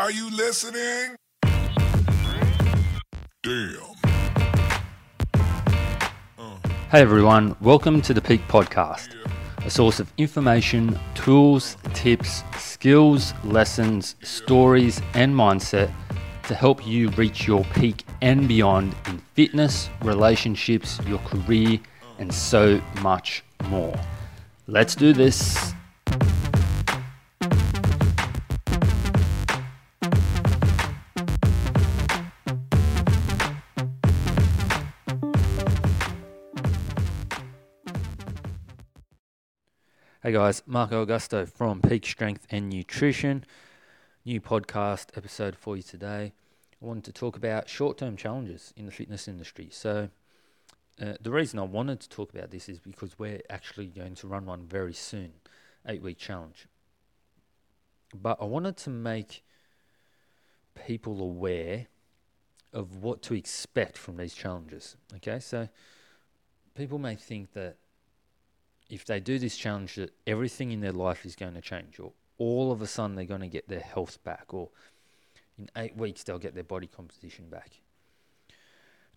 Are you listening? Damn. Uh. Hey everyone, welcome to the Peak Podcast, a source of information, tools, tips, skills, lessons, stories, and mindset to help you reach your peak and beyond in fitness, relationships, your career, uh. and so much more. Let's do this. Hey guys, Marco Augusto from Peak Strength and Nutrition. New podcast episode for you today. I wanted to talk about short term challenges in the fitness industry. So, uh, the reason I wanted to talk about this is because we're actually going to run one very soon eight week challenge. But I wanted to make people aware of what to expect from these challenges. Okay, so people may think that if they do this challenge, that everything in their life is going to change, or all of a sudden they're going to get their health back, or in eight weeks they'll get their body composition back.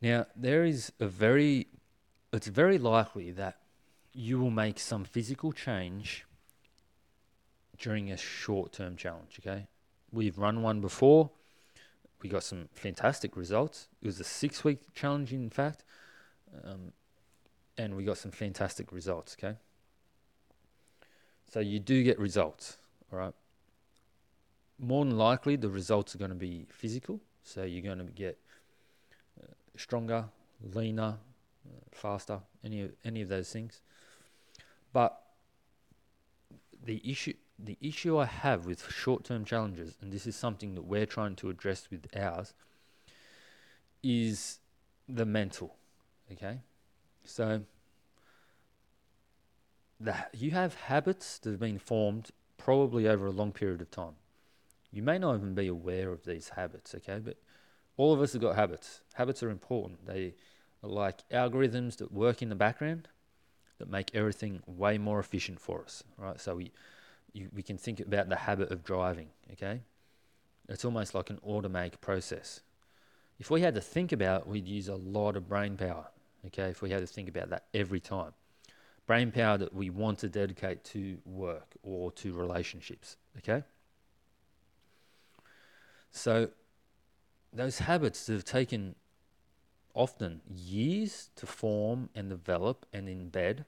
Now, there is a very, it's very likely that you will make some physical change during a short term challenge, okay? We've run one before. We got some fantastic results. It was a six week challenge, in fact. Um, and we got some fantastic results, okay? So you do get results, all right? More than likely, the results are going to be physical. So you're going to get uh, stronger, leaner, uh, faster, any of, any of those things. But the issue the issue I have with short-term challenges, and this is something that we're trying to address with ours, is the mental. Okay, so you have habits that have been formed probably over a long period of time. You may not even be aware of these habits, okay? But all of us have got habits. Habits are important. They are like algorithms that work in the background that make everything way more efficient for us, right? So we, you, we can think about the habit of driving, okay? It's almost like an automatic process. If we had to think about it, we'd use a lot of brain power, okay? If we had to think about that every time brain power that we want to dedicate to work or to relationships. Okay? So, those habits that have taken often years to form and develop and embed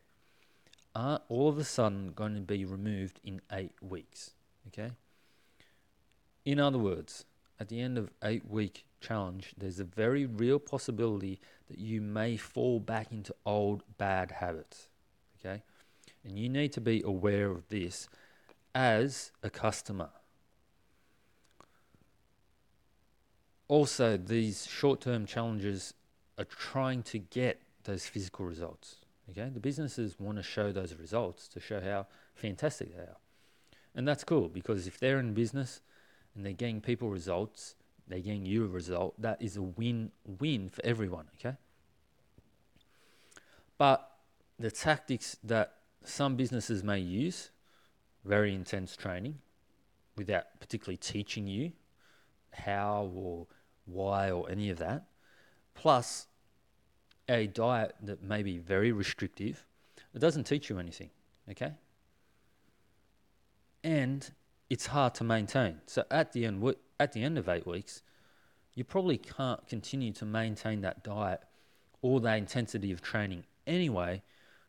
are all of a sudden going to be removed in eight weeks. Okay? In other words, at the end of eight week challenge, there's a very real possibility that you may fall back into old bad habits okay? And you need to be aware of this as a customer. Also, these short term challenges are trying to get those physical results. Okay, the businesses want to show those results to show how fantastic they are. And that's cool because if they're in business and they're getting people results, they're getting you a result, that is a win win for everyone. Okay. But the tactics that some businesses may use, very intense training, without particularly teaching you how or why or any of that, plus a diet that may be very restrictive, it doesn't teach you anything, okay? And it's hard to maintain. So at the end, at the end of eight weeks, you probably can't continue to maintain that diet or that intensity of training anyway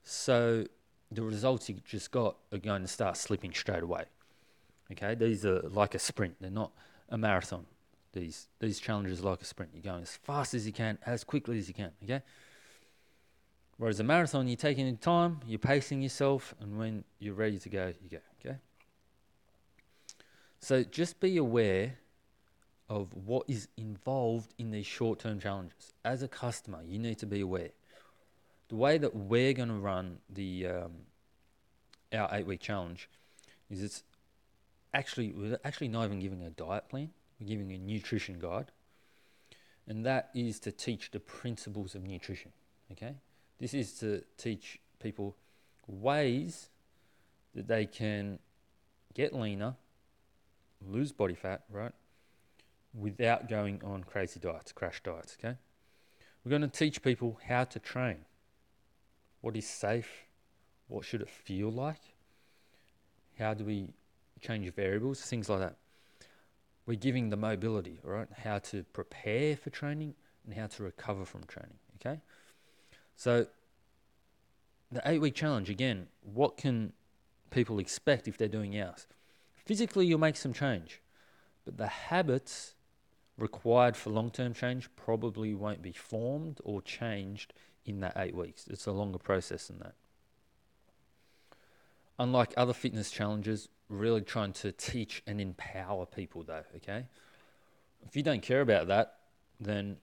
so the results you just got are going to start slipping straight away. Okay, these are like a sprint. They're not a marathon. These these challenges are like a sprint. You're going as fast as you can, as quickly as you can. Okay. Whereas a marathon, you're taking your time, you're pacing yourself, and when you're ready to go, you go. Okay. So just be aware of what is involved in these short-term challenges. As a customer, you need to be aware the way that we're going to run the um, our eight week challenge is it's actually we're actually not even giving a diet plan. We're giving a nutrition guide, and that is to teach the principles of nutrition. Okay, this is to teach people ways that they can get leaner, lose body fat, right, without going on crazy diets, crash diets, okay? We're going to teach people how to train. What is safe? What should it feel like? How do we change variables? Things like that. We're giving the mobility, right? How to prepare for training and how to recover from training, okay? So the eight week challenge, again, what can people expect if they're doing ours? Physically, you'll make some change, but the habits required for long term change probably won't be formed or changed in that eight weeks. It's a longer process than that. Unlike other fitness challenges, really trying to teach and empower people, though, okay? If you don't care about that, then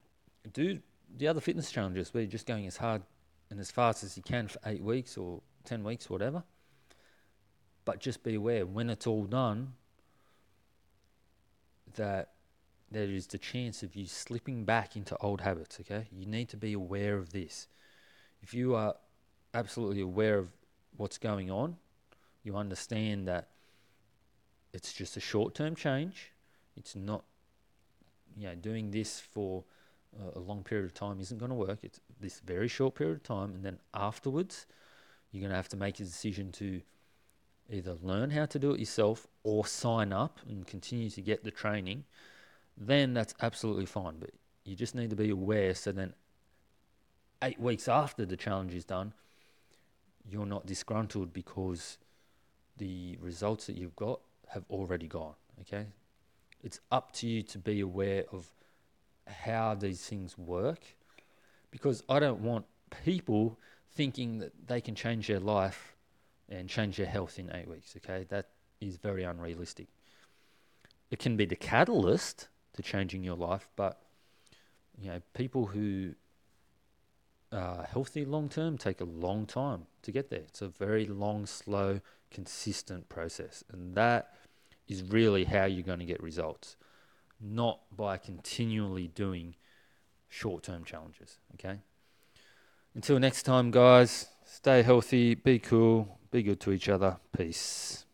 do the other fitness challenges where you're just going as hard and as fast as you can for eight weeks or 10 weeks, whatever. But just be aware when it's all done that there is the chance of you slipping back into old habits, okay? You need to be aware of this. If you are absolutely aware of what's going on, you understand that it's just a short term change. It's not, you know, doing this for uh, a long period of time isn't going to work. It's this very short period of time, and then afterwards, you're going to have to make a decision to either learn how to do it yourself or sign up and continue to get the training. Then that's absolutely fine. But you just need to be aware so then eight weeks after the challenge is done, you're not disgruntled because the results that you've got have already gone. Okay? It's up to you to be aware of how these things work because I don't want people thinking that they can change their life and change their health in eight weeks. Okay, that is very unrealistic. It can be the catalyst to changing your life, but you know, people who are healthy long term take a long time to get there. It's a very long, slow, consistent process, and that is really how you're going to get results not by continually doing short term challenges. Okay? Until next time, guys, stay healthy, be cool, be good to each other. Peace.